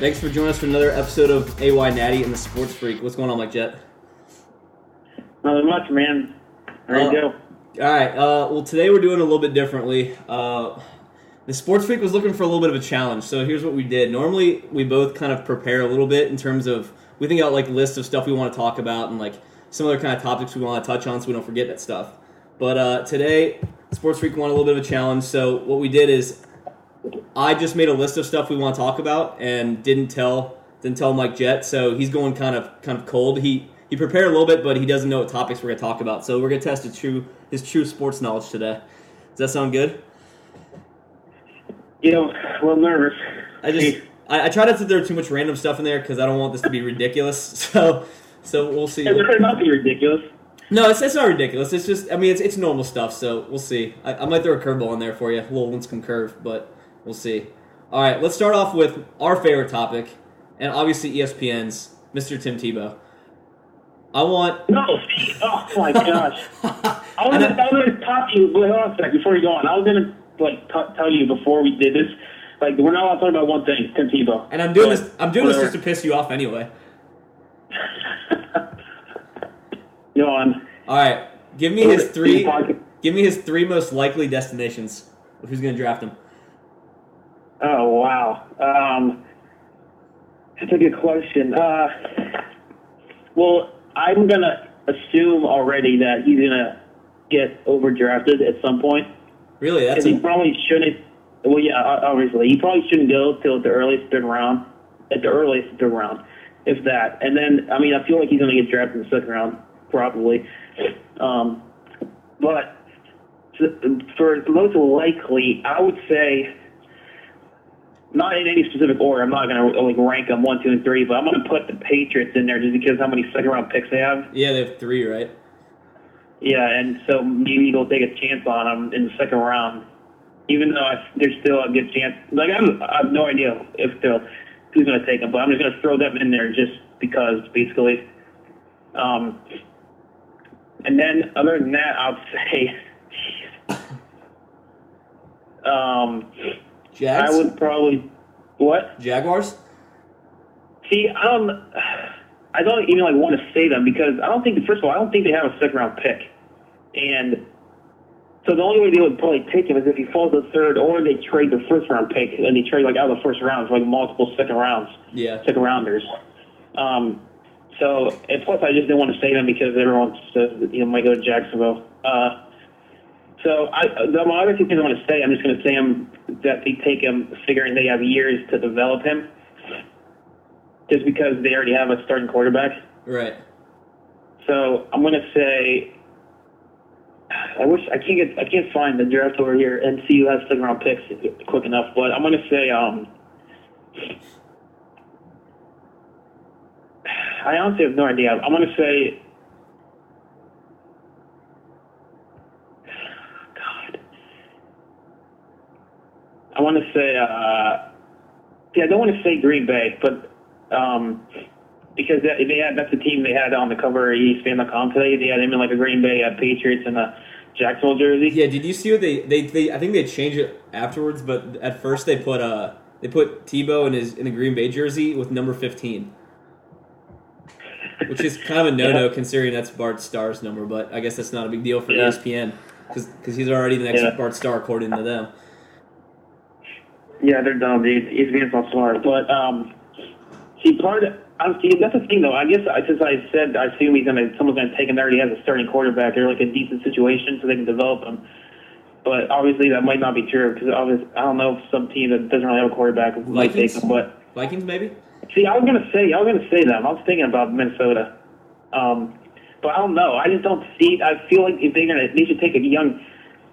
thanks for joining us for another episode of AY Natty and the Sports Freak. What's going on, Mike Jet? Not much, man. How you Uh, go? All right, uh, well, today we're doing a little bit differently. Uh, the Sports Freak was looking for a little bit of a challenge, so here's what we did. Normally, we both kind of prepare a little bit in terms of we think out like lists of stuff we want to talk about and like some other kind of topics we want to touch on, so we don't forget that stuff. But uh, today, Sports Freak wanted a little bit of a challenge, so what we did is I just made a list of stuff we want to talk about and didn't tell didn't tell Mike Jet, so he's going kind of kind of cold. He he prepared a little bit, but he doesn't know what topics we're gonna talk about. So we're gonna test his true his true sports knowledge today. Does that sound good? You know, a little nervous. I just I, I try not to throw too much random stuff in there because I don't want this to be ridiculous. So so we'll see. It better not be ridiculous. No, it's, it's not ridiculous. It's just I mean it's it's normal stuff. So we'll see. I, I might throw a curveball in there for you, a little Lincecum curve, but we'll see. All right, let's start off with our favorite topic, and obviously ESPN's Mr. Tim Tebow. I want. No, oh my gosh. I was, gonna, I was gonna to you. Wait, hold on a sec before you go on. I was gonna like t- tell you before we did this. Like, we're not allowed to talk about one thing, Tim Tebow. And I'm doing But this. I'm doing this just to piss you off anyway. Go on. All right, give me his three. Give me his three most likely destinations. Who's going to draft him? Oh wow. Um, that's a good question. Uh, well, I'm gonna assume already that he's gonna get overdrafted at some point. Really? That's Because he a, probably shouldn't. Well, yeah, obviously, he probably shouldn't go till the earliest third round. At the earliest third round, if that. And then, I mean, I feel like he's going to get drafted in the second round, probably. Um, but for most likely, I would say, not in any specific order. I'm not going to like rank them one, two, and three, but I'm going to put the Patriots in there just because how many second round picks they have. yeah, they have three, right? Yeah, and so maybe they'll take a chance on them in the second round, even though I, there's still a good chance. Like I'm, I have no idea if they'll who's going to take them, but I'm just going to throw them in there just because, basically. Um, and then other than that, I'll say, um, Jags. I would probably what? Jaguars. See, I don't. I don't even like want to say them because I don't think. First of all, I don't think they have a second round pick, and so the only way they would probably take him is if he falls to third, or they trade the first round pick and they trade like out of the first round for like multiple second rounds, Yeah. second rounders. Um, so and plus, I just didn't want to say them because everyone says that, you know might go to Jacksonville. Uh, so I, the my other two things I want to say, I'm just going to say them that they take him, figuring they have years to develop him just because they already have a starting quarterback. Right. So I'm gonna say, I wish I can't get I can't find the draft over here and see who has second round picks quick enough. But I'm gonna say, um, I honestly have no idea. I'm gonna say, God, I want to say, uh, see, I don't want to say Green Bay, but um, because that, they had that's the team they had on the cover of ESPN.com today. They had him in like a Green Bay uh, Patriots and a Jacksonville jersey. Yeah. Did you see what they, they they? I think they changed it afterwards, but at first they put uh they put Tebow in his in a Green Bay jersey with number fifteen, which is kind of a no no considering that's Bart Starr's number. But I guess that's not a big deal for Yeah. ESPN because he's already the next Yeah. Bart Starr according to them. Yeah, they're dumb, dude. ESPN's not smart. But um, see, part of, I'm see that's the thing though. I guess I, since I said I assume he's gonna someone's gonna take him that already has a starting quarterback. They're like a decent situation, so they can develop him. But obviously that might not be true because I don't know if some team that doesn't really have a quarterback might take him. But Vikings maybe. See, I was gonna say, I was gonna say them. I was thinking about Minnesota, um, but I don't know. I just don't see. I feel like if they're gonna, they should take a young.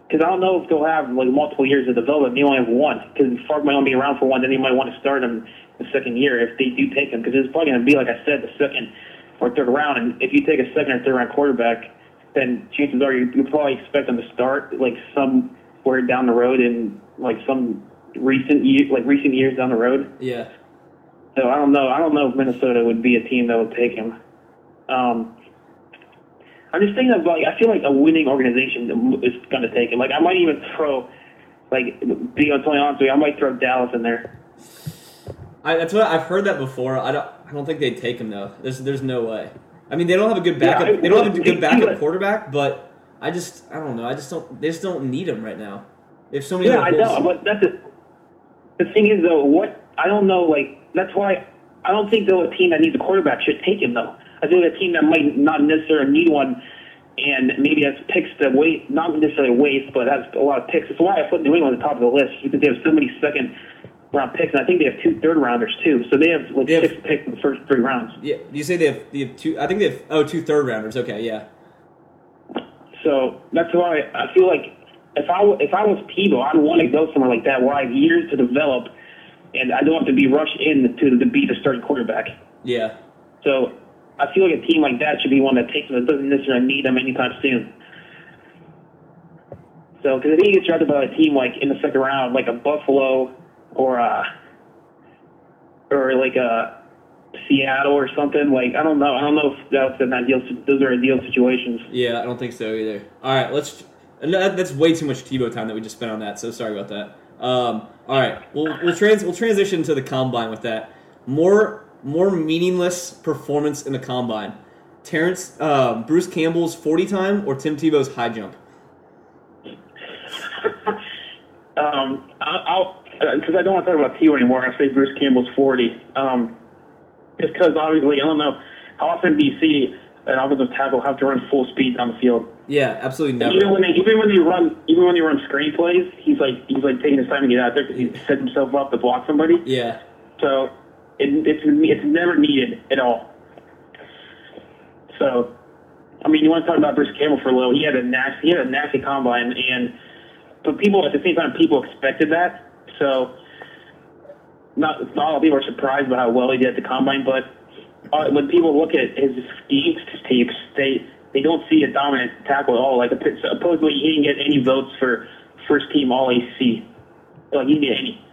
Because I don't know if they'll have like multiple years of development. They only have one. Because Favre might only be around for one. Then they might want to start him the second year if they do take him. Because it's probably gonna be like I said, the second or third round. And if you take a second or third round quarterback, then chances are you, you probably expect them to start like somewhere down the road in like some recent year, like recent years down the road. Yeah. So I don't know. I don't know if Minnesota would be a team that would take him. Um, I'm just thinking of like I feel like a winning organization is going to take him. Like I might even throw, like being totally honest with you, I might throw Dallas in there. I, that's what I've heard that before. I don't. I don't think they'd take him though. There's there's no way. I mean, they don't have a good backup. Yeah, they don't have a good backup quarterback, but I just I don't know. I just don't. They just don't need him right now. If so many. Yeah, I know, but that's the, the thing is though. What I don't know, like that's why I don't think though a team that needs a quarterback should take him though. I think a team that might not necessarily need one, and maybe has picks to wait, not necessarily waste, but has a lot of picks. That's why I put New England at the top of the list because they have so many second round picks, and I think they have two third rounders too. So they have like They have- six picks in the first three rounds. Yeah, you say they have, they have two. I think they have oh two third rounders. Okay, yeah, So that's why I feel like if I if I was Tebow, I'd want to go somewhere like that where I have years to develop, and I don't have to be rushed in to, to be the starting quarterback. yeah, So I feel like a team like that should be one that takes them that doesn't necessarily need them anytime soon. So because if he gets drafted by a team like in the second round, like a Buffalo or a or like a Seattle or something, like I don't know, I don't know if that's an ideal. Those are ideal situations. yeah. I don't think so either. All right, let's. That's way too much Tebow time that we just spent on that. So sorry about that. Um, all right, we'll we'll trans we'll transition to the combine with that. More more meaningless performance in the combine. Terrence um, Bruce Campbell's forty time or Tim Tebow's high jump. Um, I- I'll because I don't want to talk about T anymore. I say Bruce Campbell's forty. Um, just because obviously I don't know how often do you see an offensive tackle have to run full speed down the field. Yeah, absolutely never. Even when they even when they run even when they run screen plays, he's like he's like taking his time to get out there because he sets himself up to block somebody. Yeah, So it, it's it's never needed at all. So, I mean, you want to talk about Bruce Campbell for a little? He had a nasty he had a nasty combine, and but people at the same time people expected that. So, not not all people are surprised by how well he did at the combine, but uh, when people look at his scheme tapes, they they don't see a dominant tackle at all. Like supposedly he didn't get any votes for first team All AC. Like he didn't get any.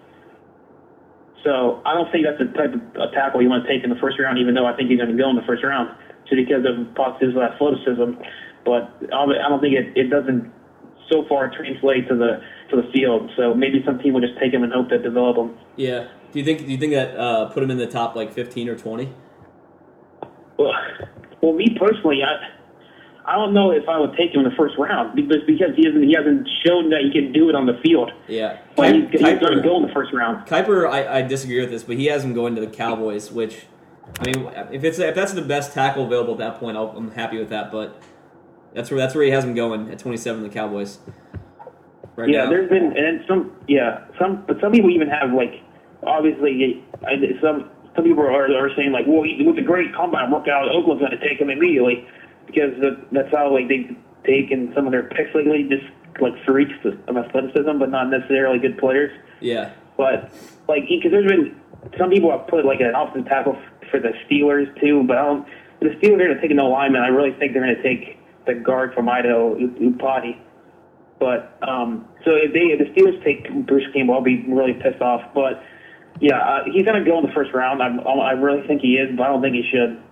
So I don't think that's the type of tackle you want to take in the first round, even though I think he's going to go in the first round just because of positive athleticism. But I don't think it, it doesn't so far translate to the to the field. So maybe some team will just take him and hope to develop him. yeah. Do you think do you think that uh, put him in the top like fifteen or twenty? Well, well, me personally, I I don't know if I would take him in the first round because because he hasn't he hasn't shown that he can do it on the field. Yeah, But he's, Kuip- he's going to go in the first round. Kiper, I, I disagree with this, but he has him going to the Cowboys. Which, I mean, if it's if that's the best tackle available at that point, I'll, I'm happy with that. But that's where that's where he has him going at 27. The Cowboys. Right Yeah, now. there's been and some yeah some but some people even have like obviously some some people are, are saying like well he, with a great combine workout Oakland's going to take him immediately because that's how like they've taken some of their picks lately just like freaks of athleticism but not necessarily good players yeah, but like because there's been some people have put like an offensive tackle for the Steelers too but I don't the Steelers are going to take no lineman I really think they're going to take the guard from Idaho Iupati. But um, so if they if the Steelers take Bruce Campbell, I'll be really pissed off. But yeah, uh, he's going to go in the first round. I'm, I really think he is, but I don't think he should.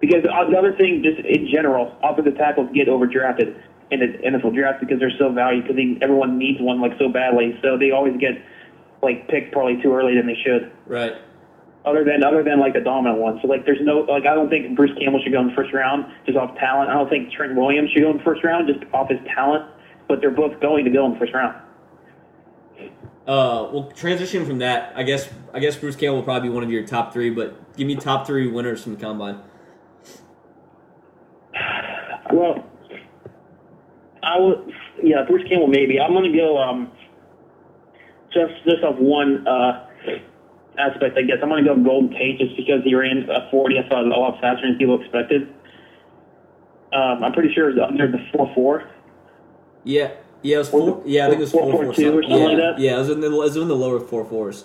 Because uh, the other thing, just in general, offensive tackles get overdrafted in the NFL draft because they're so valued. Because everyone needs one like so badly, so they always get like picked probably too early than they should. right. Other than other than like the dominant one. So like there's no like I don't think Bruce Campbell should go in the first round just off talent. I don't think Trent Williams should go in the first round just off his talent. But they're both going to go in the first round. Uh, well, transition from that, I guess. I guess Bruce Campbell will probably be one of your top three, but give me top three winners from the combine. Well, I would yeah Bruce Campbell maybe. I'm gonna go um just just off one uh aspect I guess. I'm gonna go Golden Tate just because he ran a 40. I thought a lot faster than people expected. Um, I'm pretty sure it was under the four four. Yeah, yeah, it was four, yeah. I think it was Four- four, four, four, two or something. something yeah, like that? Yeah, it was in the it was in the lower four fours.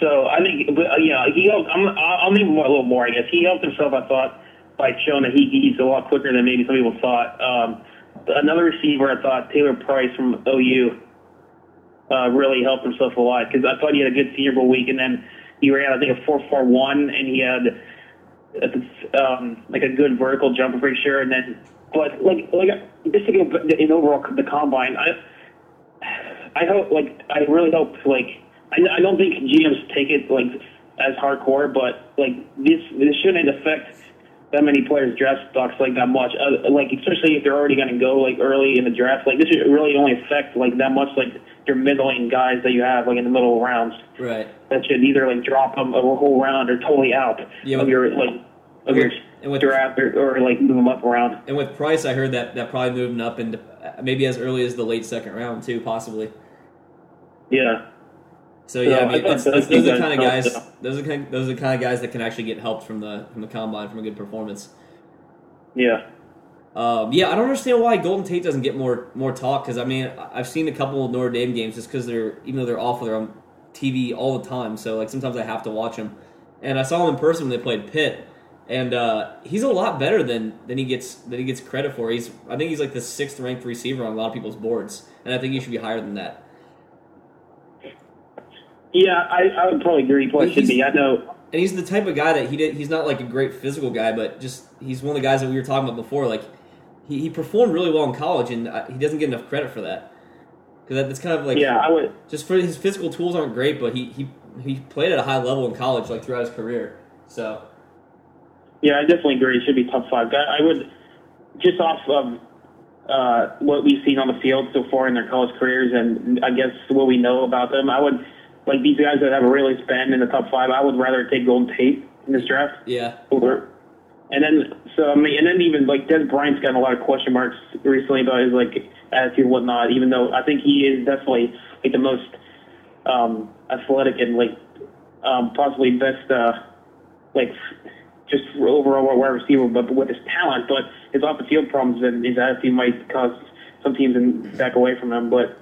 So I think, but uh, yeah, he helped. I'm, I'll name him a little more. I guess he helped himself. I thought by that he, he's a lot quicker than maybe some people thought. Um, another receiver, I thought Taylor Price from OU uh, really helped himself a lot because I thought he had a good Senior Bowl week, and then he ran I think a four four one, and he had um, like a good vertical jump. I'm pretty sure, and then but like like just to go in overall the combine, I I hope like I really hope like I, I don't think GMs take it like as hardcore, but like this this shouldn't affect that many players' draft stocks like that much. Uh, like especially if they're already going to go like early in the draft. Like this should really only affect like that much like your middling guys that you have like in the middle rounds. Right. That should either like drop them a whole round or totally out Yeah, of your like of your and with- draft or, or like move them up around. And with Price, I heard that that probably moving up and maybe as early as the late second round too, possibly. Yeah. So yeah, I mean, those those are the kind of guys. Those are kind those are the kind of guys that can actually get helped from the from the combine from a good performance. Yeah. Um, yeah, I don't understand why Golden Tate doesn't get more more talk because I mean I've seen a couple of Notre Dame games just because they're even though they're awful they're on TV all the time so like sometimes I have to watch them and I saw him in person when they played Pitt and uh, he's a lot better than than he gets than he gets credit for he's I think he's like the sixth ranked receiver on a lot of people's boards and I think he should be higher than that Yeah, I, I would probably agree. Probably should be. I know. and he's the type of guy that he did he's not like a great physical guy but just he's one of the guys that we were talking about before like he, he performed really well in college and uh, he doesn't get enough credit for that because that's kind of like Yeah, I would. just for his physical tools aren't great, but he, he he played at a high level in college, like throughout his career. So Yeah, I definitely agree. It should be top five. I I would just off of uh, what we've seen on the field so far in their college careers, and I guess what we know about them. I would like these guys that have a really spend in the top five. I would rather take Golden Tate in this draft yeah, over. And then, so I mean, and then even like Dez Bryant's gotten a lot of question marks recently about his like attitude and whatnot. Even though I think he is definitely like the most um, athletic and like um, possibly best uh, like just overall wide receiver, but with his talent, but his off the field problems and his attitude might cause some teams to back away from him. But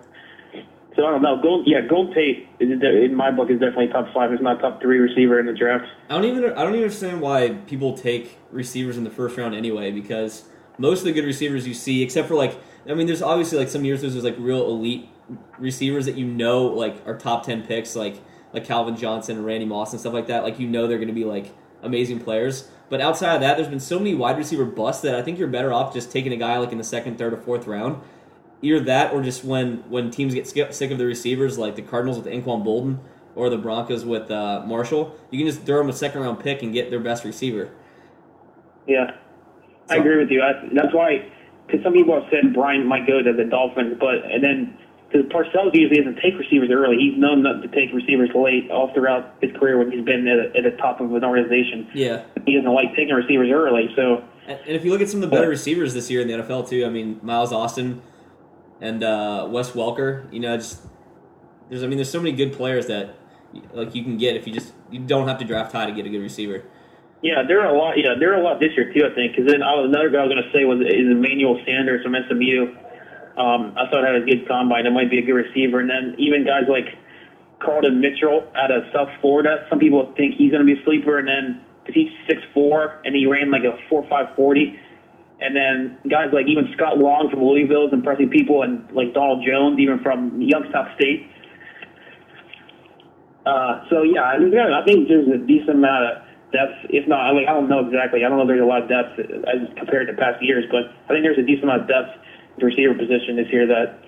so I don't know. Gold, yeah, Gold Tate is, in my book is definitely top five. It's not top three receiver in the draft. I don't even I don't even understand why people take receivers in the first round anyway. Because most of the good receivers you see, except for like I mean, there's obviously like some years there's like real elite receivers that you know like are top ten picks, like like Calvin Johnson and Randy Moss and stuff like that. Like you know they're going to be like amazing players. But outside of that, there's been so many wide receiver busts that I think you're better off just taking a guy like in the second, third, or fourth round. Either that, or just when when teams get sick of the receivers, like the Cardinals with Anquan Boldin or the Broncos with uh, Marshall, you can just throw them a second round pick and get their best receiver. Yeah, I agree with you. I, that's why, because some people have said Brian might go to the Dolphins, but and then because Parcells usually doesn't take receivers early. He's known not to take receivers late all throughout his career when he's been at, at the top of an organization. Yeah, He doesn't like taking receivers early. So and and if you look at some of the better receivers this year in the NFL too, I mean Miles Austin and uh, Wes Welker, you know, just there's I mean there's so many good players that like you can get if you just you don't have to draft high to get a good receiver. yeah, there are a lot. Yeah, there are a lot this year too. I think because then I was, another guy I was going to say was is Emmanuel Sanders from SMU. Um, I thought had a good combine. It might be a good receiver, and then even guys like Carlton Mitchell out of South Florida. Some people think he's going to be a sleeper, and then because he's six four and he ran like a four five forty. And then guys like even Scott Long from Louisville is impressing people, and like Donald Jones, even from Youngstown State. Uh, so yeah, I mean, I think there's a decent amount of depth. If not, I mean, I don't know exactly. I don't know if there's a lot of depth as compared to past years, but I think there's a decent amount of depth at the receiver position this year. That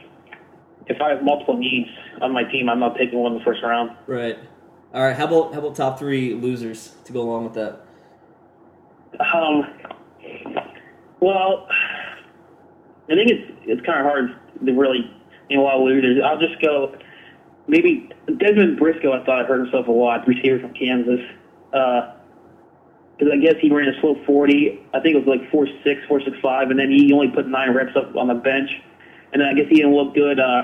if I have multiple needs on my team, I'm not taking one in the first round. Right. All right. How about how about top three losers to go along with that? Um, well, I think it's it's kind of hard to really you know lot of losers. I'll just go maybe Desmond Briscoe. I thought hurt himself a lot. Receiver from Kansas. Because I guess he ran a slow 40. I think it was like four six, four six five, and then he only put nine reps up on the bench. And then I guess he didn't look good uh,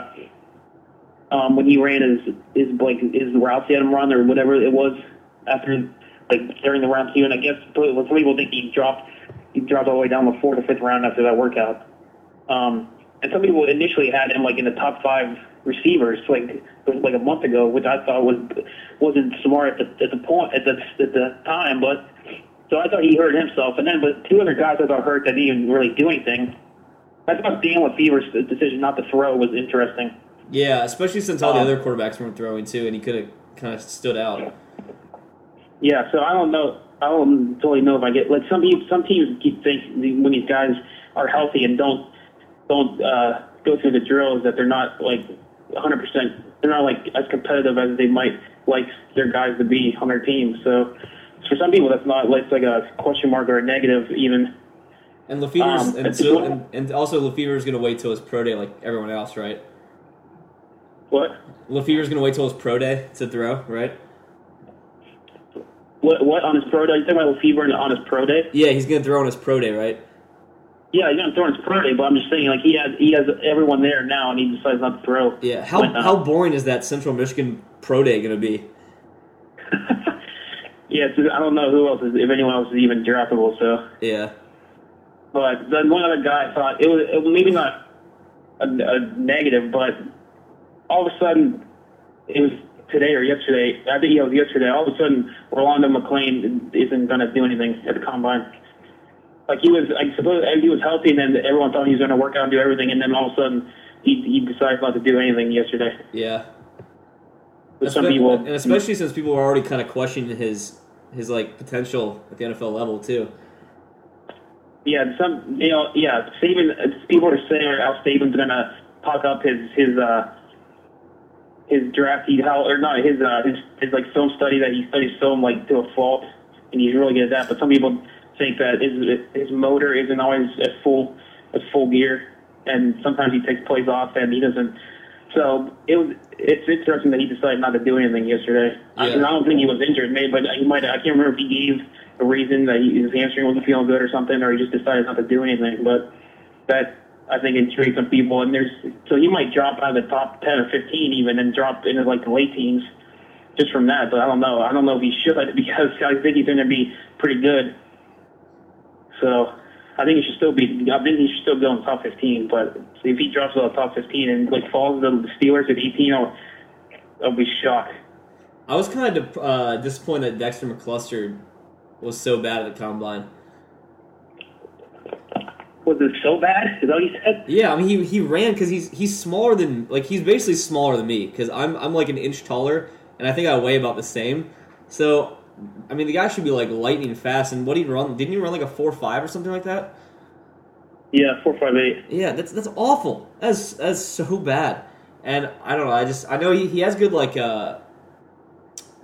um, when he ran his his like his routes he had him run or whatever it was after like during the round two. And I guess some people think he dropped he dropped all the way down the fourth or fifth round after that workout. Um, and some people initially had him like in the top five receivers, like like a month ago, which I thought was wasn't smart at the, at the point at the at the time. But so I thought he hurt himself, and then but two other guys I thought hurt that didn't even really do anything. I thought Dan LeFevour's decision not to throw was interesting. Yeah, especially since all the Um, other quarterbacks weren't throwing too, and he could have kind of stood out. Yeah, so I don't know. I don't totally know if I get like some people, some teams keep think when these guys are healthy and don't don't uh, go through the drills that they're not like 100. percent They're not like as competitive as they might like their guys to be on their team. So for some people, that's not it's like a question mark or a negative even. And LeFevour's Um, and, so, and, and also LeFevour's going to wait till his pro day like everyone else, right? What? LeFevour's going to wait till his pro day to throw, right? What? What on his pro day? You talking about LeFevour on his pro day? Yeah, he's going to throw on his pro day, right? Yeah, he's gonna throw on his pro day, but I'm just saying like he has he has everyone there now, and he decides not to throw. Yeah. How how boring is that Central Michigan pro day going to be? yeah, I don't know who else is if anyone else is even draftable. So, Yeah. but then one other guy thought it was, it was maybe not a, a negative, but all of a sudden it was today or yesterday. I think it was yesterday. All of a sudden, Rolando McClain isn't gonna do anything at the combine. Like he was, I suppose he was healthy, and then everyone thought he was gonna work out and do everything, and then all of a sudden he he decided not to do anything yesterday. Yeah. With some people, and especially since people were already kind of questioning his his like potential at the NFL level too. Yeah, some you know, yeah. Saban. People are saying Al Saban's gonna talk up his his uh his draft he how or not his uh his his like film study that he studies film like to a fault and he's really good at that. But some people think that his his motor isn't always at full at full gear, and sometimes he takes plays off and he doesn't. So it was it's interesting that he decided not to do anything yesterday. I, Yeah. and I don't think he was injured, maybe, but he might. I can't remember if he gave a reason that he, his hamstring wasn't feeling good or something, or he just decided not to do anything. But that I think intrigued some people, and there's so he might drop out of the top ten or fifteen even, and drop into like the late teens just from that. But I don't know. I don't know if he should because I think he's going to be pretty good. So I think he should still be. I think he should still go in the top fifteen. But if he drops out of the top fifteen and like falls to the Steelers at eighteen, I'll, I'll be shocked. I was kind of uh, disappointed that Dexter McCluster was so bad at the combine. Was it so bad? Is that what you said? Yeah, I mean he he ran because he's he's smaller than like he's basically smaller than me because I'm I'm like an inch taller and I think I weigh about the same. So I mean the guy should be like lightning fast and what he run didn't he run like a four five or something like that? Yeah, four five eight. Yeah, that's that's awful. That's that's so bad. And I don't know. I just I know he, he has good like uh,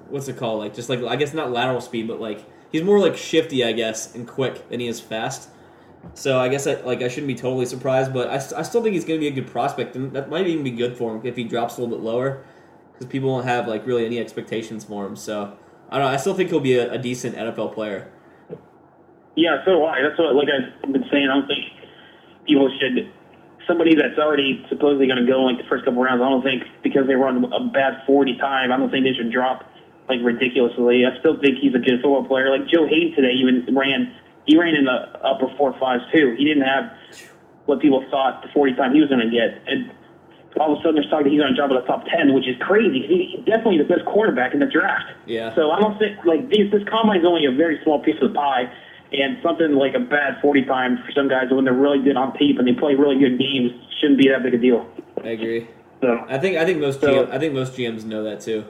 what's it called? Like just like I guess not lateral speed, but like he's more like shifty, I guess, and quick than he is fast. So I guess I, like I shouldn't be totally surprised, but I, I still think he's going to be a good prospect, and that might even be good for him if he drops a little bit lower, because people won't have like really any expectations for him. So I don't know. I still think he'll be a, a decent NFL player. Yeah, so do I. That's what like I've been saying. I don't think people should somebody that's already supposedly going to go like the first couple rounds. I don't think because they run a bad forty time. I don't think they should drop like ridiculously. I still think he's a good football player. Like Joe Haden today even ran. He ran in the upper four fives too. He didn't have what people thought the forty time he was going to get. And all of a sudden they're talking he's going to drop to the top ten, which is crazy. He's definitely the best quarterback in the draft. Yeah. So I don't think like these, this combine is only a very small piece of the pie, and something like a bad forty time for some guys when they're really good on tape and they play really good games shouldn't be that big a deal. I agree. So, I think I think most So- GM, I think most GMs know that too.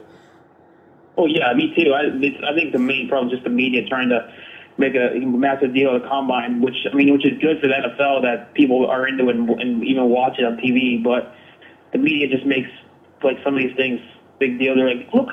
oh yeah, me too. I, it's, I think the main problem is just the media trying to make a massive deal of the combine, which I mean, which is good for the NFL that people are into and, and even watch it on TV, but the media just makes like some of these things big deal. They're like, look,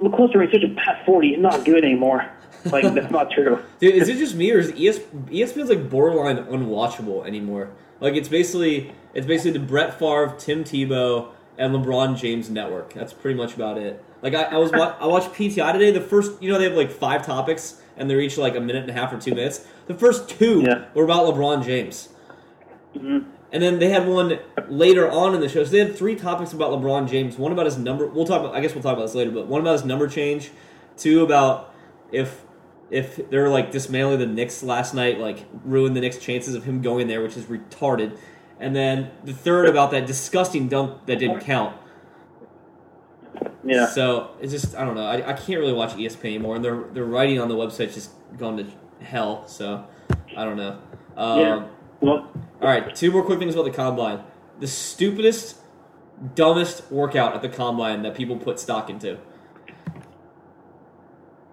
McCluster ran such a pat forty, he's not good anymore. Like that's not true. Dude, is it just me or is ES, ESPN's like borderline unwatchable anymore? Like it's basically it's basically the Brett Favre, Tim Tebow, and LeBron James network. That's pretty much about it. Like I, I was wa- I watched PTI today. The first you know they have like five topics and they're each like a minute and a half or two minutes. The first two Yeah. were about LeBron James. Mm-hmm. And then they had one later on in the show. So they had three topics about LeBron James. One about his number. We'll talk. About, I guess we'll talk about this later. But one about his number change. Two about if if they're like dismantling the Knicks last night, like ruined the Knicks' chances of him going there, which is retarded. And then the third about that disgusting dunk that didn't count. Yeah. So it's just I don't know. I, I can't really watch ESPN anymore, and their their writing on the website's just gone to hell. So I don't know. Um, Yeah. Well, all right, two more quick things about the combine. The stupidest, dumbest workout at the combine that people put stock into.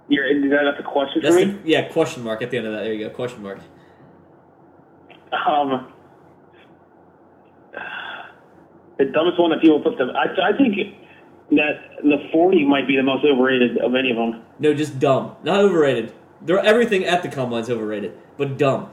you're, is that a question That's for the, me? yeah, question mark at the end of that. There you go, question mark. Um, The dumbest one that people put them. I, I think that the 40 might be the most overrated of any of them. No, just dumb, not overrated. They're, everything at the combine's overrated, but dumb.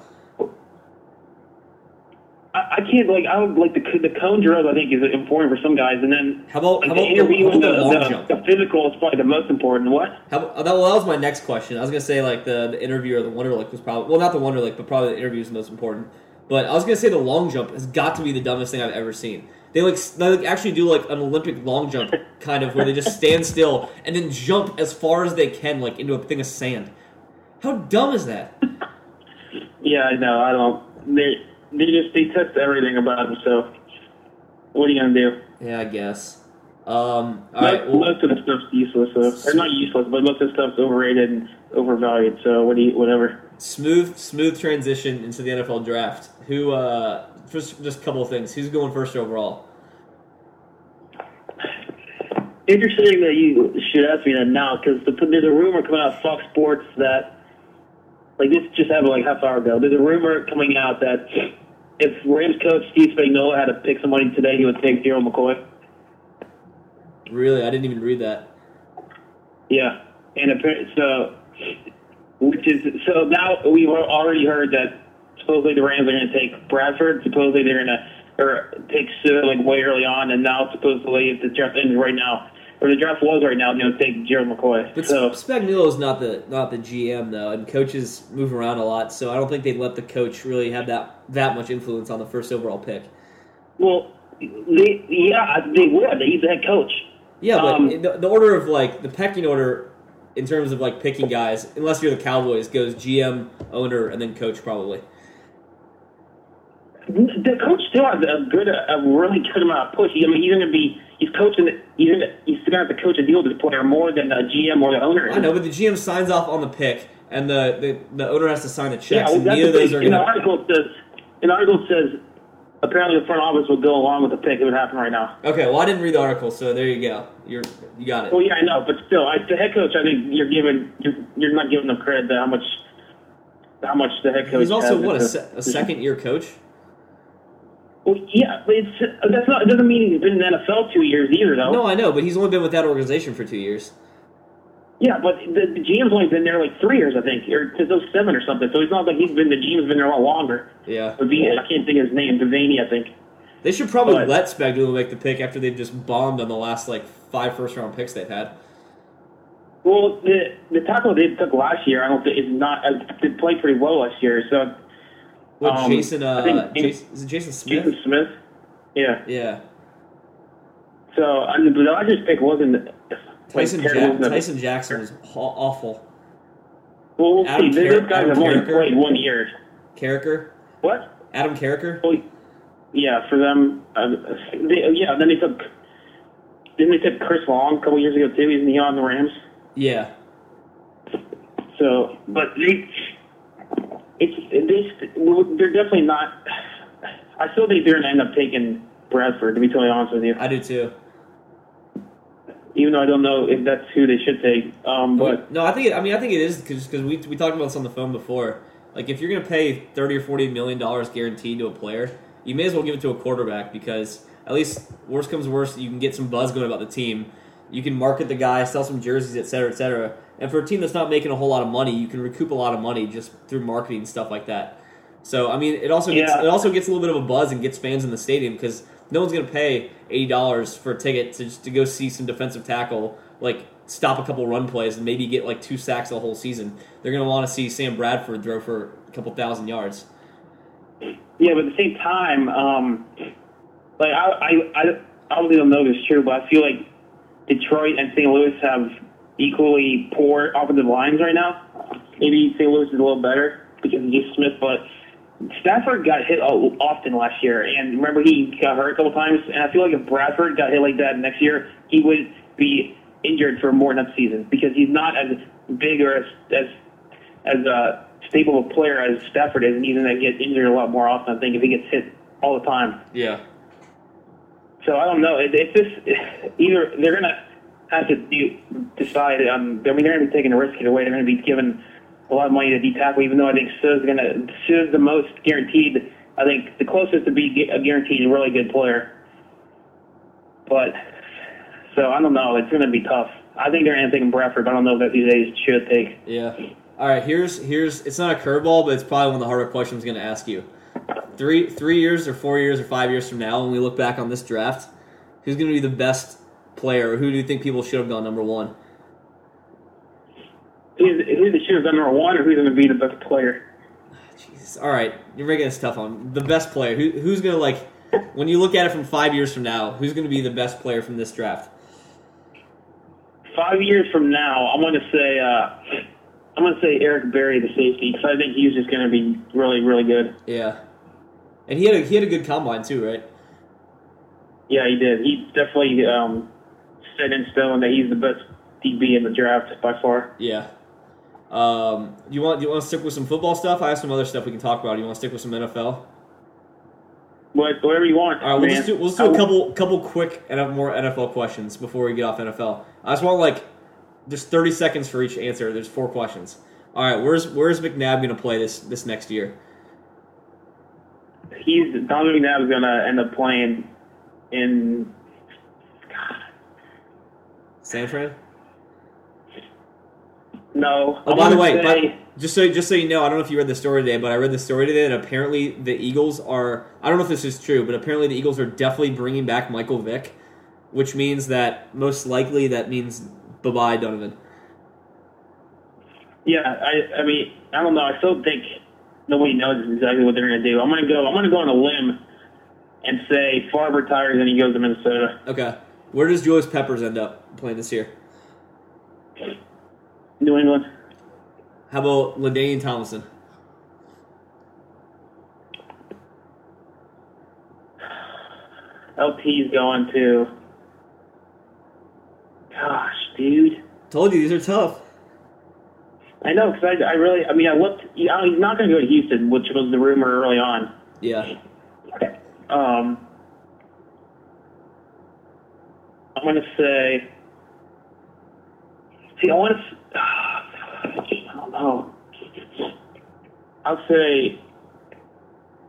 I, I can't like I don't like the the cone drills. I think is important for some guys, and then How about like how the about the, interview the, the long the, jump? the physical is probably the most important. What? How, that, well, that was my next question. I was gonna say like the, the interview or the Wonderlic was probably well, not the Wonderlic, but probably the interview is the most important. But I was gonna say the long jump has got to be the dumbest thing I've ever seen. They like they like actually do like an Olympic long jump kind of where they just stand still and then jump as far as they can like into a thing of sand. How dumb is that? Yeah, I know. I don't. They they just they test everything about them. So what are you gonna do? Yeah, I guess. Um, all most, right. Well, most of the stuff's useless. So, or not useless, but most of the stuff's overrated and overvalued. So what do you whatever. Smooth smooth transition into the NFL draft. Who? uh Just just a couple of things. Who's going first overall? Interesting that you should ask me that now because the, there's a rumor coming out of Fox Sports that, like this just happened like half hour ago. There's a rumor coming out that if Rams coach Steve Spagnuolo had to pick somebody today, he would take Gerald McCoy. Really, I didn't even read that. Yeah, and apparently, so which is so now we've already heard that supposedly the Rams are going to take Bradford. Supposedly they're going to or take Suh like way early on, and now supposedly if the draft ends right now or the draft was right now, they're going to take Gerald McCoy. But so Spagnuolo is not the not the GM though, and coaches move around a lot, so I don't think they'd let the coach really have that that much influence on the first overall pick. well, they yeah they would. He's the head coach. Yeah, but Um, the, the order of like the pecking order in terms of like picking guys, unless you're the Cowboys, goes GM, owner, and then coach probably. The coach still has a good, a really good amount of push. I mean, he's going to be, he's coaching, he's to, he's still going to have to coach a deal with the player more than the GM or the owner. I know, but the GM signs off on the pick, and the the, the owner has to sign the Yeah, checks, well, and neither of those are In the going to. article it says, in the article it says, apparently the front office would go along with the pick if it happened right now. Okay, well I didn't read the article, so there you go. You're you got it. Well, yeah, I know, but still, I, the head coach, I think you're giving, you're, you're not giving them credit to how much, how much the head coach. He's also what a, se- a second year coach. Well, yeah, but it's that's not. It doesn't mean he's been in the NFL two years either, though. No, I know, but he's only been with that organization for two years. Yeah, but the, the GM's only been there like three years, I think, or since 07 or something. So it's not like he's been the GM's been there a lot longer. Yeah, But I can't think of his name. Devaney, I think. they should probably But- let Spagnuolo make the pick after they've just bombed on the last like five first round picks they've had. Well, the the tackle they took last year, I don't think is not. Uh, did play pretty well last year. So What Um, Jason? I Uh, think- Jason, is it Jason Smith? Jason Smith. Yeah. Yeah, So I mean, the Dodgers pick wasn't. Like, Tyson terrible, ja- Tyson Jackson was aw- awful. Well, we'll Adam see. Those Car- guys Adam have only Carriker? played one year. Carriker, What? Adam Carriker. Well, yeah, for them. Uh, they, yeah, then they took. Didn't they take Chris Long a couple years ago too? Isn't he on the Rams? Yeah, So, but they, it's they, they're definitely not. I still think they're gonna end up taking Bradford. To be totally honest with you, I do too. Even though I don't know if that's who they should take. Um, but no, I think it, I mean I think it is because we we talked about this on the phone before. Like if you're going to pay thirty or forty million dollars guaranteed to a player, you may as well give it to a quarterback because at least worst comes worst, you can get some buzz going about the team. You can market the guy, sell some jerseys, et cetera, et cetera. And for a team that's not making a whole lot of money, you can recoup a lot of money just through marketing stuff like that. So I mean, it also gets Yeah. it also gets a little bit of a buzz and gets fans in the stadium because no one's going to pay eighty dollars for a ticket to to go see some defensive tackle like stop a couple run plays and maybe get like two sacks the whole season. They're going to want to see Sam Bradford throw for a couple thousand yards. yeah, but at the same time, um, like I, I, I, I don't even know if it's true, but I feel like Detroit and St. Louis have equally poor offensive lines right now. Maybe St. Louis is a little better because of Smith, but Stafford got hit o- often last year, and remember he got hurt a couple times. And I feel like if Bradford got hit like that next year, he would be injured for more than a season because he's not as big or as as as a stable of a player as Stafford is, and he's going to get injured a lot more often. I think if he gets hit all the time. Yeah. So I don't know. It, it's just either they're going to have to do, decide. Um, I mean, they're going to be taking a risk either way. They're going to be given a lot of money to D tackle, even though I think Suh's going to Suh's the most guaranteed. I think the closest to be a guaranteed really good player. But so I don't know. It's going to be tough. I think they're going to take Bradford, but I don't know if they should take. Yeah. All right. Here's here's it's not a curveball, but it's probably one of the harder questions I'm going to ask you. Three three years or four years or five years from now, when we look back on this draft, who's going to be the best player? Who do you think people should have gone number one? Who's the should have done number one, or who's going to be the best player? Jesus. All right, you're making this tough on the best player. Who, who's going to like when you look at it from five years from now? Who's going to be the best player from this draft? Five years from now, I'm going to say uh, I'm going to say Eric Berry, the safety, because I think he's just going to be really, really good. Yeah, and he had a, he had a good combine too, right? Yeah, he did. He definitely um, set in stone that he's the best DB in the draft by far. Yeah. Um, you want you want to stick with some football stuff? I have some other stuff we can talk about. You want to stick with some NFL? What, whatever you want. All right, we'll just do, we'll just do a couple couple quick and more NFL questions before we get off NFL. I just want like just thirty seconds for each answer. There's four questions. All right, where's where's McNabb going to play this this next year? He's Donovan McNabb is going to end up playing in. San Fran. No. Oh, by the way, say- just so just so you know, I don't know if you read the story today, but I read the story today that apparently the Eagles are. I don't know if this is true, but apparently the Eagles are definitely bringing back Michael Vick, which means that most likely that means bye bye Donovan. Yeah, I, I mean, I don't know. I still think nobody knows exactly what they're going to do. I'm going to go. I'm going to go on a limb and say Favre retires and he goes to Minnesota. Okay, where does Julius Peppers end up playing this year? New England. How about LaDainian Tomlinson? LT's going to. Gosh, dude. Told you these are tough. I know because I, I really. I mean, I looked. You know, he's not going to go to Houston, which was the rumor early on. Yeah. Um, I'm going to say. See, I want to. Know. I'll say.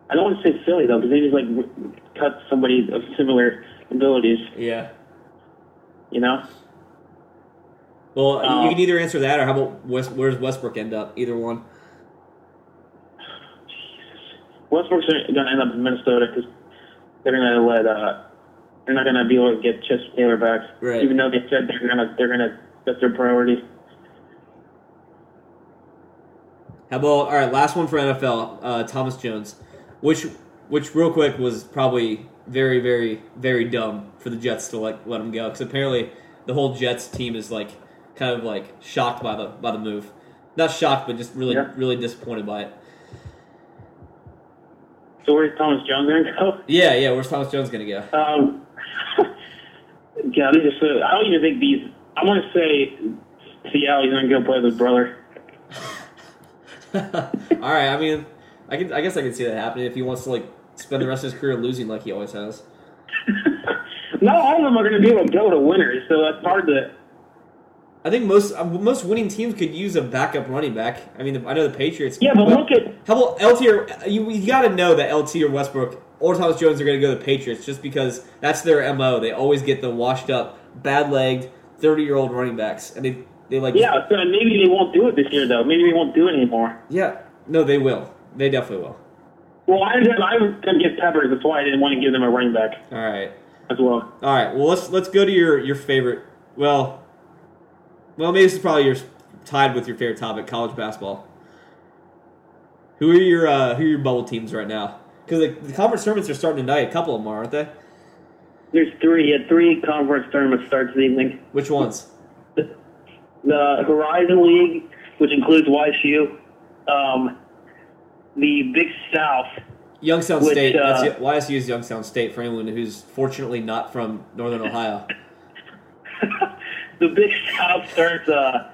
I don't want to say Philly though, because they just like cut somebody of similar abilities. Yeah. You know. Well, you Um, can either answer that, or how about West, where does Westbrook end up? Either one. Westbrook's going to end up in Minnesota because they're going to let. uh They're not going to be able to get Chester Taylor back, Right. even though they said they're going to. They're going to. That's their priority. How about all right? Last one for NFL. Uh, Thomas Jones, which which real quick was probably very very very dumb for the Jets to like let him go because apparently the whole Jets team is like kind of like shocked by the by the move. Not shocked, but just really Yeah. really disappointed by it. So where's Thomas Jones going to go? Yeah, yeah. Where's Thomas Jones gonna go? Um, yeah, they just. Uh, I don't even think these. I want to say Seattle. He's going to go play with his brother. all right. I mean, I can I guess I can see that happening if he wants to like spend the rest of his career losing like he always has. no, all of them are going to be able to go to winners, so that's hard to. I think most uh, most winning teams could use a backup running back. I mean, I know the Patriots. Yeah, but look at How about LT or you, you got to know that LT or Westbrook or Thomas Jones are going to go to the Patriots just because that's their mo. They always get the washed up, bad legged, thirty year old running backs, and they they like yeah. So maybe they won't do it this year though. Maybe they won't do it anymore. yeah no they will they definitely will. Well, I I was going to give Peppers. That's why I didn't want to give them a running back All right, as well. all right. Well, let's let's go to your your favorite. Well, well maybe this is probably your tied with your favorite topic, college basketball. Who are your uh, who are your bubble teams right now? Because the, the conference tournaments are starting tonight. A couple of them are, aren't they? There's three. Yeah, three conference tournaments starts this evening. Which ones? The Horizon League, which includes YSU, um, the Big South, Youngstown Which, State. uh, That's. YSU is Youngstown State for anyone who's fortunately not from Northern Ohio. the Big South starts. Uh,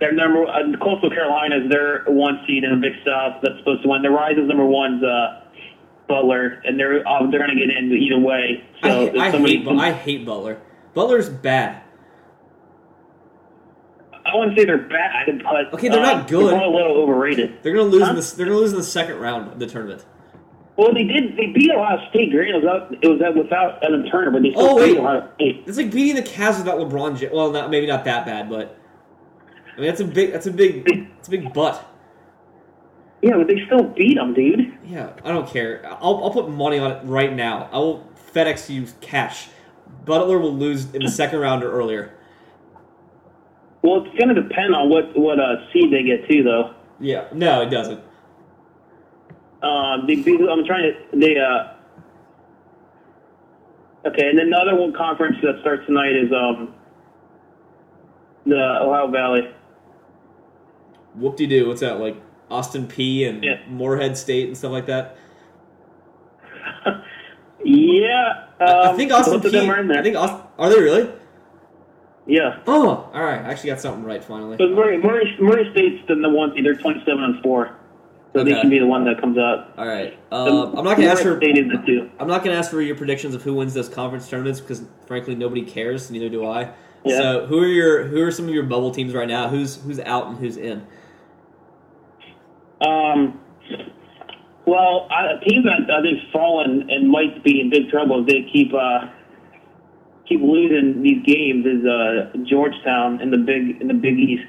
their number, uh, Coastal Carolina is their one seed in the Big South that's supposed to win. The Horizon's number one's uh, Butler, and they're uh, they're going to get in either way. So I, hate- I, somebody- hate, I hate Butler. Butler's bad. I wouldn't say they're bad, but Okay, they're not uh, good. They're a little overrated. They're gonna lose. Huh? In the, they're gonna lose in the second round of the tournament. Well, they did. They beat Ohio State. Granted, it was out, it was out without Evan Turner, but they still Oh, beat. Ohio State. It's like beating the Cavs without LeBron. J- well, not maybe not that bad, but I mean that's a big that's a big it's a big butt. Yeah, but they still beat them, dude. Yeah, I don't care. I'll, I'll put money on it right now. I will FedEx you cash. Butler will lose in the second round or earlier. Well, it's going to depend on what what uh, seed they get too, though. Yeah, no, it doesn't. Um, they I'm trying to. They uh. Okay, and then the other one conference that starts tonight is um. The Ohio Valley. Whoop de doo. What's that like? Austin Peay and Yeah. Morehead State and stuff like that. Yeah, I- um, I think Austin Peay are in there. I think Austin. Are they really? Yeah. Oh, all right. I actually got something right finally. But Murray, Murray, Murray State's the, the one. They're 27 and four, so they Okay. should be the one that comes out. All right. Uh, I'm not gonna ask for. State is the two. I'm not gonna ask for your predictions of who wins those conference tournaments because frankly nobody cares. Neither do I. Yeah. So who are your who are some of your bubble teams right now? Who's who's out and who's in? Um, well, I, a team that I think's fallen and might be in big trouble if they keep uh, keep losing these games is uh, Georgetown in the big in the Big East.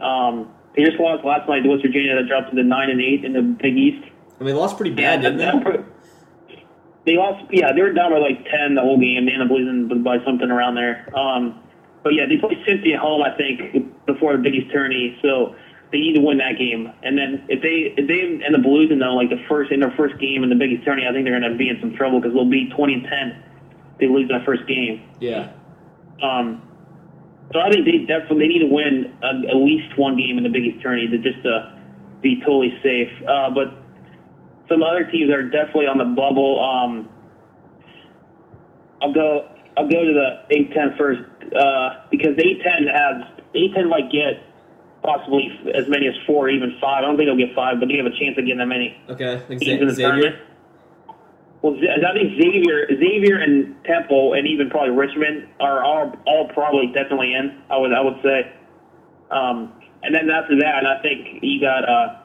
Um, they just lost last night to West Virginia. That dropped to the nine and eight in the Big East. Mean, they lost pretty bad, didn't they? They lost. Yeah, they were down by like ten the whole game. They ended up losing by something around there. Um, but yeah, they play at home. I think before the Big East tourney, so they need to win that game. And then if they if they end up losing though, like the first in their first game in the Big East tourney, I think they're going to be in some trouble because they'll be twenty and ten. They lose that first game. Yeah. Um, so I think they definitely they need to win uh, at least one game in the Big East tourney to just uh, be totally safe. Uh, but some other teams are definitely on the bubble. Um, I'll go. I'll go to the A10 first uh, because the A10 has A10 might get possibly as many as four, even five. I don't think they'll get five, but they have a chance of getting that many Okay. Like teams in Z- the tournament. Xavier. Well, I think Xavier, Xavier, and Temple, and even probably Richmond are all, all probably definitely in. I would I would say. Um, and then after that, I think you got uh,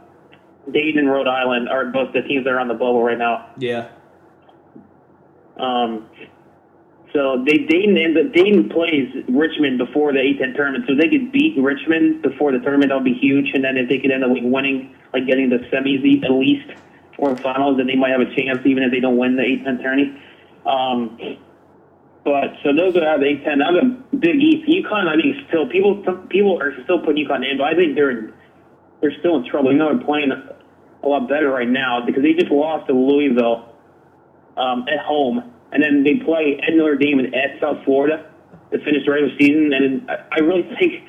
Dayton and Rhode Island are both the teams that are on the bubble right now. Yeah. Um, so they Dayton ends up Dayton plays Richmond before the A10 tournament, so if they could beat Richmond before the tournament. That would be huge. And then if they could end up like winning, like getting the semis at least or finals, then they might have a chance even if they don't win the A10 tourney. Um, but so those are the A10. I'm a Big East. UConn, I think still people people are still putting UConn in, but I think they're they're still in trouble. You know, they're playing a lot better right now because they just lost to Louisville um, at home, and then they play at Notre Dame and at South Florida to finish the regular season. And I, really think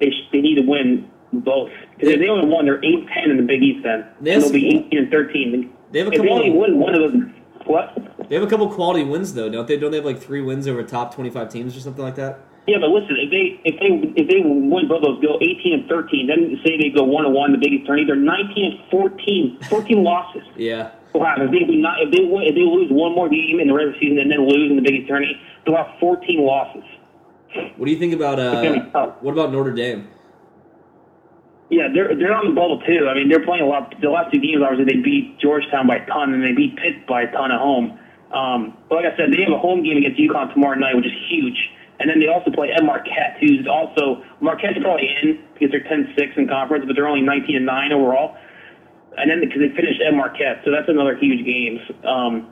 they they need to win both because if they only won, they're eight ten in the Big East. Then They they'll be eighteen and thirteen. They have a if they couple only of- win one of those, what? They have a couple quality wins though, don't they? Don't they have like three wins over top twenty-five teams or something like that? Yeah, but listen, if they if they if they win both of those, go eighteen and thirteen, then say they go one and one, the Big East tourney, they're nineteen and 14, 14 losses. Yeah. They'll if they not if they if they lose one more game in the regular season and then lose in the Big East tourney, they'll have fourteen losses. What do you think about uh? What about Notre Dame? Yeah, they're they're on the bubble too. I mean, they're playing a lot. The last two games, obviously, they beat Georgetown by a ton, and they beat Pitt by a ton at home. Um, but like I said, they have a home game against UConn tomorrow night, which is huge. And then they also play at Marquette, who's also Marquette's probably in because they're 10-6 in conference, but they're only 19 and nine overall. And then because they finished at Marquette, so that's another huge game. Um,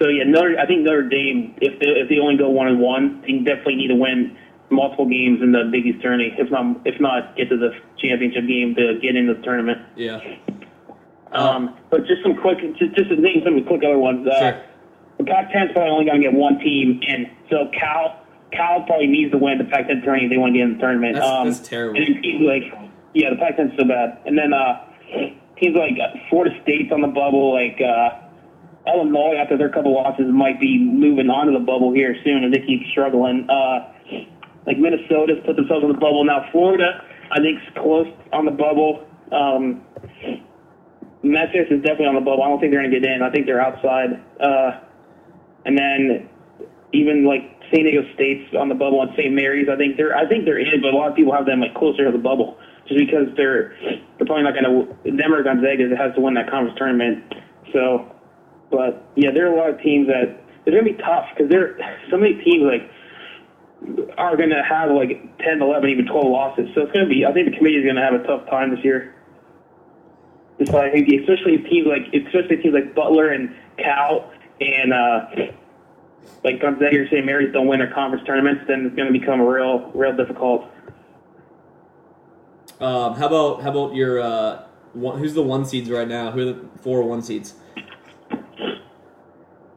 so yeah, Notre, I think Notre Dame, if they if they only go one and one, they definitely need to win multiple games in the Big East tourney. If not, if not, get to the championship game to get into the tournament. Yeah. Um, but just some quick, just just to name some quick other ones. Uh, Sure. The Pac-10's probably only going to get one team in, so Cal Cal probably needs to win the Pac-10 tourney if they want to get in the tournament. That's- um, that's terrible. And like, yeah, the Pac-10's so bad. And then uh, teams like Florida State's on the bubble, like uh, Illinois after their couple losses might be moving onto the bubble here soon if they keep struggling. Uh, like Minnesota's put themselves on the bubble now. Florida, I think, is close on the bubble. Um, Memphis is definitely on the bubble. I don't think they're going to get in. I think they're outside. Uh, and then even like San Diego State's on the bubble and St. Mary's. I think they're I think they're in, but a lot of people have them like closer to the bubble just because they're they're probably not going to. Them or Gonzaga has to win that conference tournament So, but yeah, there are a lot of teams that they're gonna be tough because there so many teams like are gonna have like 10, 11, even 12 losses. So it's gonna be. I think the committee is gonna have a tough time this year. Just like especially teams like especially teams like Butler and Cal and uh, like Gonzaga or St. Mary's don't win their conference tournaments, then it's going to become real, real difficult. Um, how about how about your uh, one, who's the one seeds right now? Who are the four one seeds?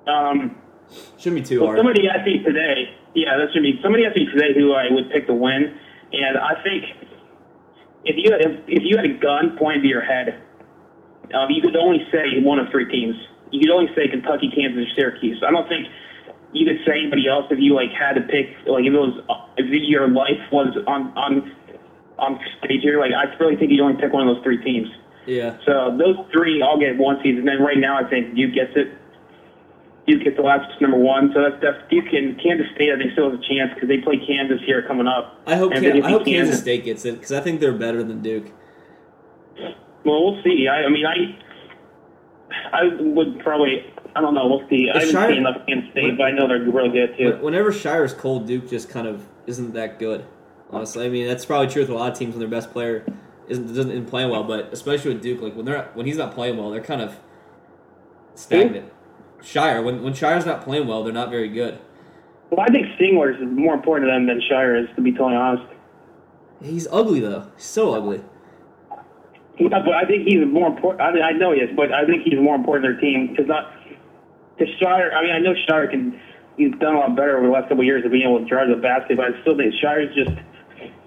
Um, Shouldn't be too well, hard. somebody asked me today. Yeah, that should be. Somebody asked me today who I would pick to win, and I think if you had if, if you had a gun pointed to your head, um, you could only say one of three teams. You could only say Kentucky, Kansas, or Syracuse. I don't think you could say anybody else if you like had to pick. Like if it was if your life was on on on stage here. Like I really think you only pick one of those three teams. Yeah. So those three all get one seed, and then right now I think Duke gets it. Duke gets the last number one, so that's, that's Duke and Kansas State. I think still has a chance because they play Kansas here coming up. I hope Can- I hope you Kansas State gets it because I think they're better than Duke. Well, we'll see. I, I mean, I I would probably. I don't know. We'll see. I haven't Shire- seen enough Kansas State, but I know they're really good too. When- Whenever Scheyer's cold, Duke just kind of isn't that good. Honestly, I mean that's probably true with a lot of teams when their best player isn't doesn't isn't playing well, but especially with Duke, like when they're when he's not playing well, they're kind of stagnant. Scheyer, when when Scheyer's not playing well, they're not very good. Well, I think Singler is more important to them than Scheyer is, to be totally honest. He's ugly though. He's so ugly. Yeah, but I think he's more important. I, mean, I know he is, but I think he's more important to their team because not to Scheyer. I mean, I know Scheyer can. He's done a lot better over the last couple of years of being able to drive the basket, but I still think Scheyer's just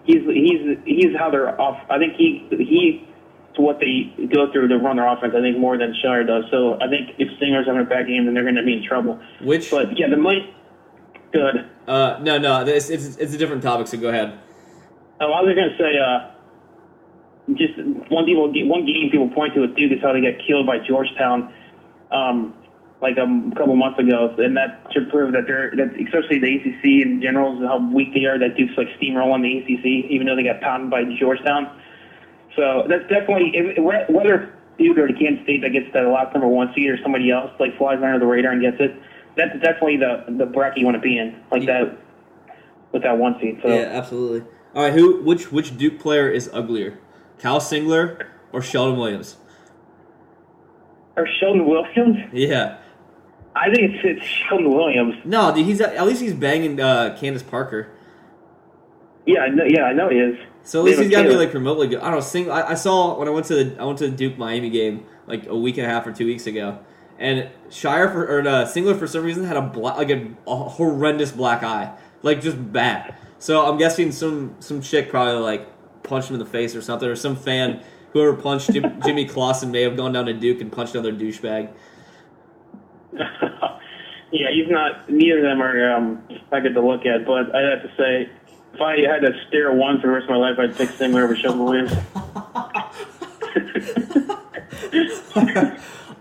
he's he's he's how they're off. I think he he to what they go through to run their offense. I think more than Scheyer does. So I think if Singler's having a bad game, then they're going to be in trouble. Which But yeah, the money good. uh no no it's it's, it's a different topic. So go ahead. Oh, I was going to say, uh, just one people, one game people point to with Duke is how they got killed by Georgetown, um, like a couple months ago, and that should prove that they're, that especially the ACC in general, is how weak they are. That Duke's like steamrolling the ACC, even though they got pounded by Georgetown. So that's definitely if, whether Duke or the Kansas State that gets that last number one seed or somebody else like flies under the radar and gets it. That's definitely the the bracket you want to be in, like Yeah. that with that one seed. So. Yeah, absolutely. All right, who which which Duke player is uglier, Kyle Singler or Shelden Williams? Or Shelden Williams. Yeah. I think it's, it's Shelden Williams. No, dude, he's at least he's banging uh, Candace Parker. Yeah, I know, yeah, I know he is. So at least he's got to be like remotely good. I don't know. Sing. I, I saw when I went to the I went to the Duke Miami game like a week and a half or two weeks ago, and Scheyer for or uh, Singler for some reason had a black like a, a horrendous black eye, like just bad. So I'm guessing some some chick probably like punched him in the face or something, or some fan whoever punched Jim, Jimmy Clausen may have gone down to Duke and punched another douchebag. yeah, he's not. Neither of them are um, that good to look at. But I have to say, if I had to stare at one for the rest of my life, I'd pick Singler over Shelden Williams.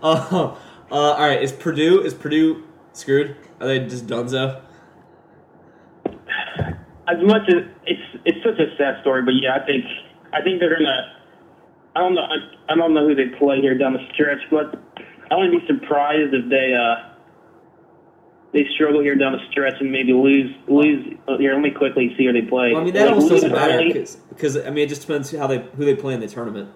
uh, uh, all right, is Purdue is Purdue screwed? Are they just dunzo? As much as it's it's such a sad story, but yeah, I think I think they're gonna. I don't know. I, I don't know who they play here down the stretch, but I wouldn't be surprised if they uh they struggle here down the stretch and maybe lose lose. Uh, here, let me quickly see who they play. Well, I mean that Like, almost doesn't matter because I mean it just depends how they who they play in the tournament.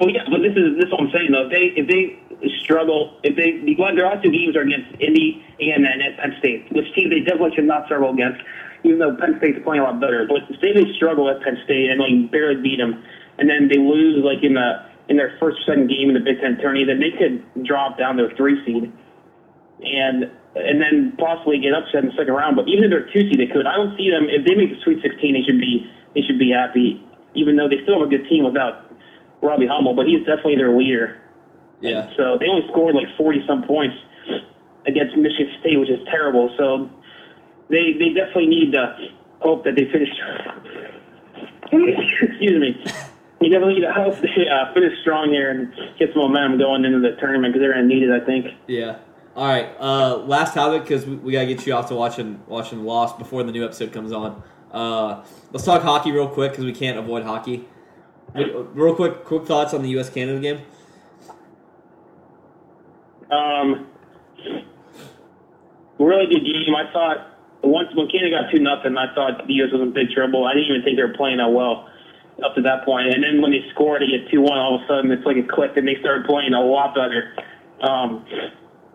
Well, yeah, but this is this is what I'm saying though. If they if they struggle, if they the their last two games are against Indy and then at Penn State, which team they definitely should not struggle against, even though Penn State's playing a lot better. But say they struggle at Penn State and like barely beat them, and then they lose like in the in their first second game in the Big Ten tourney, then they could drop down to a three seed, and and then possibly get upset in the second round. But even if they're two seed, they could. I don't see them if they make the Sweet 16. They should be they should be happy, even though they still have a good team without Robbie Hummel, but he's definitely their leader. Yeah, So they only scored like 40 some points against Michigan State, which is terrible. So they they definitely need to hope that they finish. Excuse me. You definitely need to hope they uh, finish strong here and get some momentum going into the tournament because they're going to need it, I think. yeah. All right, uh, last topic because we, we gotta get you off to watching watching Lost before the new episode comes on. Uh, let's talk hockey real quick because we can't avoid hockey. Real quick, quick thoughts on the U.S. Canada game. Um, really good game. I thought once when Canada got two nothing, I thought the U.S. was in big trouble. I didn't even think they were playing that well up to that point. And then when they scored to get two one, all of a sudden it's like it clicked, and they started playing a lot better. Um,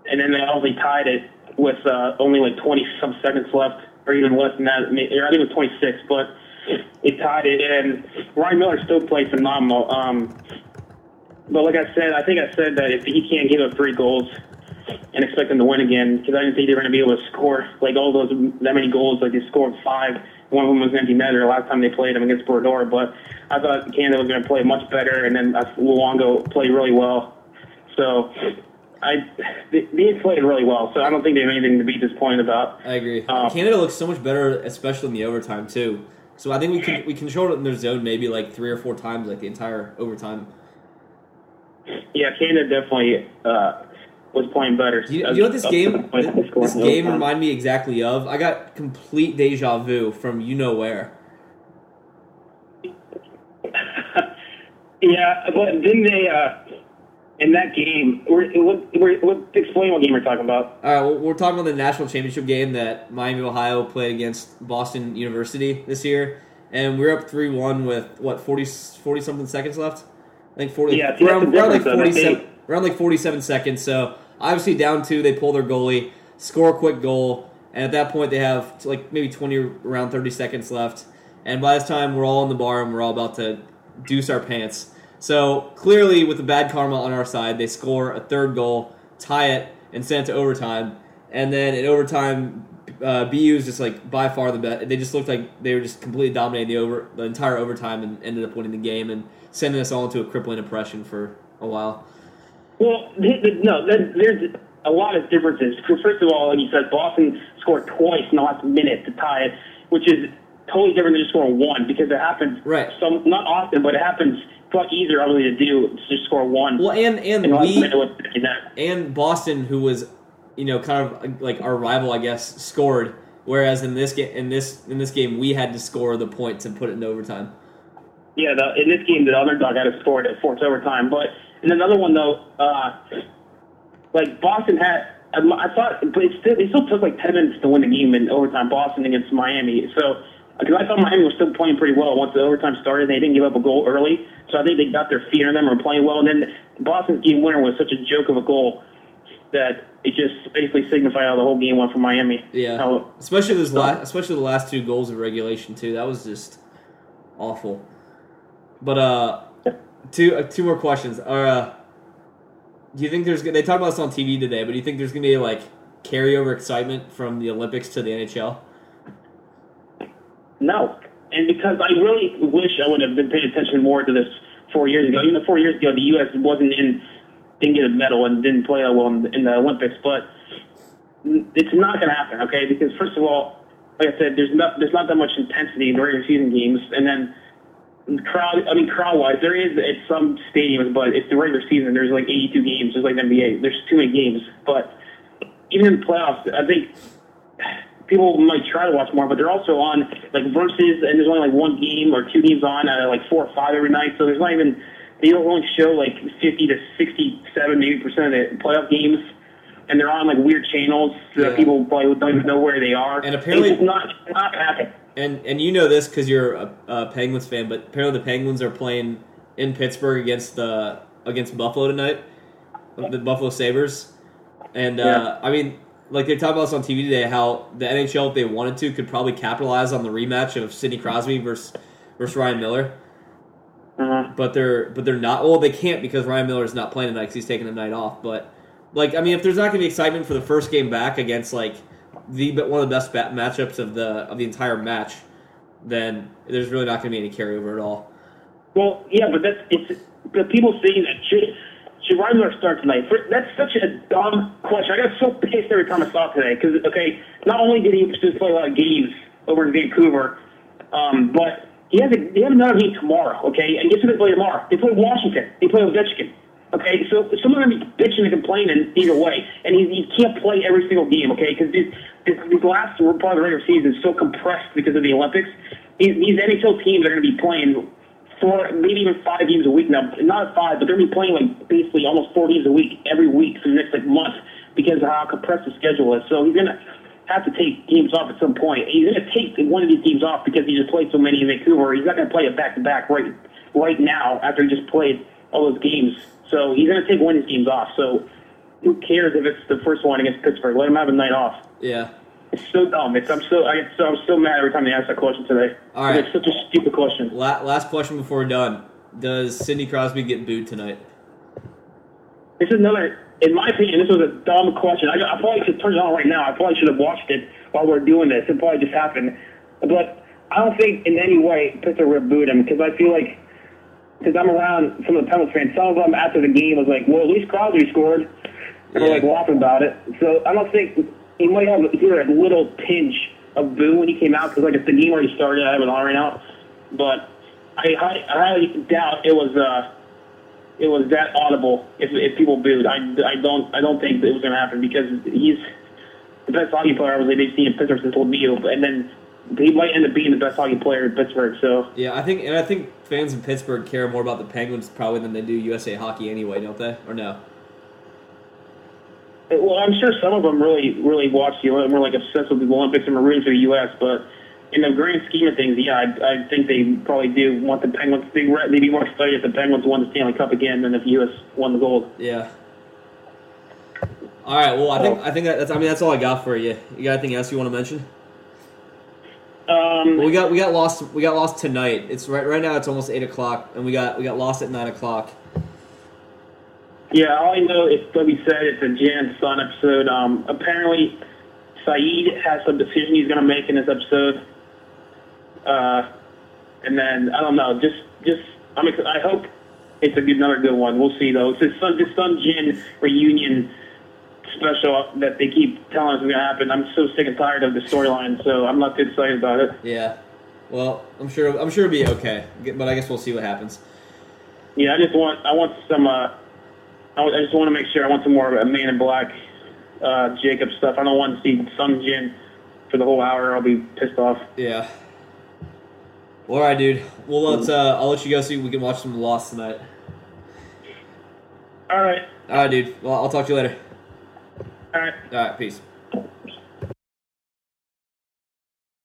and then they only tied it with uh, only like 20 some seconds left, or even less than that. I, think it was 26, but it tied it. And Ryan Miller still played phenomenal. Um, but like I said, I think I said that if he can't give up three goals and expect them to win again, because I didn't think they were going to be able to score like all those that many goals. Like they scored five. One of them was empty netter last time they played them against Brodeur. But I thought Canada was going to play much better, and then Luongo played really well. So I they, they played really well, so I don't think they have anything to be disappointed about. I agree. Um, Canada looks so much better, especially in the overtime too. So I think we can we controlled it in their zone maybe like three or four times, like the entire overtime. Yeah, Canada definitely uh, was playing better. You, you know what this game this, this game reminded me exactly of? I got complete deja vu from you know where. yeah, but didn't they? Uh, in that game, we're, we're, we're, explain what game we're talking about. All right, well, we're talking about the national championship game that Miami, Ohio played against Boston University this year, and we're up three one with what 40, 40 something seconds left. I think forty. Yeah, around, around like forty seven. Around like forty seven seconds. So obviously down two, they pull their goalie, score a quick goal, and at that point they have like maybe twenty around thirty seconds left. And by this time, we're all in the bar and we're all about to deuce our pants. So clearly, with the bad karma on our side, they score a third goal, tie it, and send it to overtime. And then in overtime, uh, BU is just like by far the best. They just looked like they were just completely dominating the over the entire overtime and ended up winning the game and sending us all into a crippling depression for a while. Well, no, there's a lot of differences. First of all, like you said, Boston scored twice in the last minute to tie it, which is totally different than just scoring one because it happens right. some not often, but it happens much easier obviously to do to score one. Well, and and we and Boston, who was you know kind of like our rival, I guess, scored. Whereas in this game, in this in this game, we had to score the points and put it in overtime. Yeah, the, in this game, the other underdog had to score it at fourth overtime. But in another one though, uh, like Boston had. I thought, but it still, it still took like ten minutes to win the game in overtime. Boston against Miami, so because I thought Miami was still playing pretty well once the overtime started. And they didn't give up a goal early, so I think they got their feet on them and were playing well. And then Boston's game winner was such a joke of a goal that it just basically signified how the whole game went for Miami. Yeah, how, especially those so, last, especially the last two goals of regulation too. That was just awful. But uh, two uh, two more questions. Are uh, do you think there's they talked about this on TV today? But do you think there's gonna be like carryover excitement from the Olympics to the NHL? No. And because I really wish I would have been paying attention more to this four years ago. Even four years ago, the U.S. wasn't in, didn't get a medal and didn't play well in, in the Olympics. But it's not going to happen, okay? Because first of all, like I said, there's not there's not that much intensity in the regular season games, and then crowd. I mean, crowd wise, there is at some stadiums, but it's the regular season. There's like 82 games, just like the NBA. There's too many games, but even in the playoffs, I think people might try to watch more, but they're also on like versus, and there's only like one game or two games on at like four or five every night. So there's not even they don't only show like 50 to 67 maybe percent of the playoff games, and they're on like weird channels so yeah. that people probably don't even know where they are. And apparently, it's not not happen. And and you know this because you're a, a Penguins fan, but apparently the Penguins are playing in Pittsburgh against the against Buffalo tonight, the Buffalo Sabres. And uh, yeah. I mean, like they talked about this on TV today, how the NHL, if they wanted to, could probably capitalize on the rematch of Sidney Crosby versus versus Ryan Miller. Uh-huh. But they're but they're not. Well, they can't because Ryan Miller is not playing tonight because he's taking a night off. But like, I mean, if there's not going to be excitement for the first game back against like the but one of the best bat- matchups of the of the entire match, then there's really not going to be any carryover at all. Well, yeah, but that's it's the people saying that should Ryan Miller start tonight? That's such a dumb question. I got so pissed every time I saw it today because okay, not only did he just play a lot of games over in Vancouver, um, but he has a they have another game tomorrow. Okay, and guess who they play tomorrow? They play Washington. They play Ovechkin. Okay, so someone gonna be bitching and complaining either way, and he, he can't play every single game. Okay, because these, these last part of the regular season is so compressed because of the Olympics. These, these NHL teams are going to be playing four, maybe even five games a week now. Not five, but they're gonna be playing like basically almost four games a week every week for the next like month because of how compressed the schedule is. So he's gonna have to take games off at some point. He's gonna take one of these games off because he just played so many in Vancouver. He's not gonna play it back to back right right now after he just played all those games. So he's gonna take one of these games off. So who cares if it's the first one against Pittsburgh? Let him have a night off. Yeah. It's so dumb. It's I'm so I get so I'm so mad every time they ask that question today. All right. It's such a stupid question. La- last question before we're done. Does Sidney Crosby get booed tonight? This is another. In my opinion, this was a dumb question. I, I probably should turn it on right now. I probably should have watched it while we're doing this. It probably just happened, but I don't think in any way Pittsburgh would booed him because I feel like because I'm around some of the Penguins fans. Some of them after the game was like, "Well, at least Crosby scored," and we're like laughing about it. So I don't think he might have hear a little tinge of boo when he came out because like if the game already started, I have on right now. But I, I, I highly doubt it was uh it was that audible if if people booed. I, I don't I don't think it was going to happen because he's the best hockey player obviously they've seen in Pittsburgh since old Lemieux, and then he might end up being the best hockey player in Pittsburgh. So Yeah, I think, and I think fans in Pittsburgh care more about the Penguins probably than they do USA Hockey anyway, don't they? Or no? Well, I'm sure some of them really, really watch the Olympics. We're like obsessed with the Olympics and rooting for the U.S. But in the grand scheme of things, yeah, I, I think they probably do want the Penguins. They, they'd be more excited if the Penguins won the Stanley Cup again than if the U.S. won the gold. Yeah. All right. Well, I think I think that's. I mean, that's all I got for you. You got anything else you want to mention? Um, Well, we got we got lost. We got lost tonight. It's right right now. It's almost eight o'clock, and we got we got lost at nine o'clock. Yeah, all I know is we said. It's a Jin Sun episode. Um, apparently, Sayid has some decision he's going to make in this episode. Uh, and then I don't know. Just, just I'm. ex- I hope it's a good, another good one. We'll see though. It's this Sun, this Sun Jin reunion special that they keep telling us is going to happen. I'm so sick and tired of the storyline, so I'm not too excited about it. Yeah. Well, I'm sure I'm sure it'll be okay, but I guess we'll see what happens. Yeah, I just want I want some. Uh, I I just want to make sure I want some more of a Man in Black, uh, Jacob stuff. I don't want to see Sun Jin for the whole hour. I'll be pissed off. Yeah. All right, dude. Well, let's. Uh, I'll let you go so we can watch some Lost tonight. All right, All right, dude. Well, I'll talk to you later. all right. All right, peace.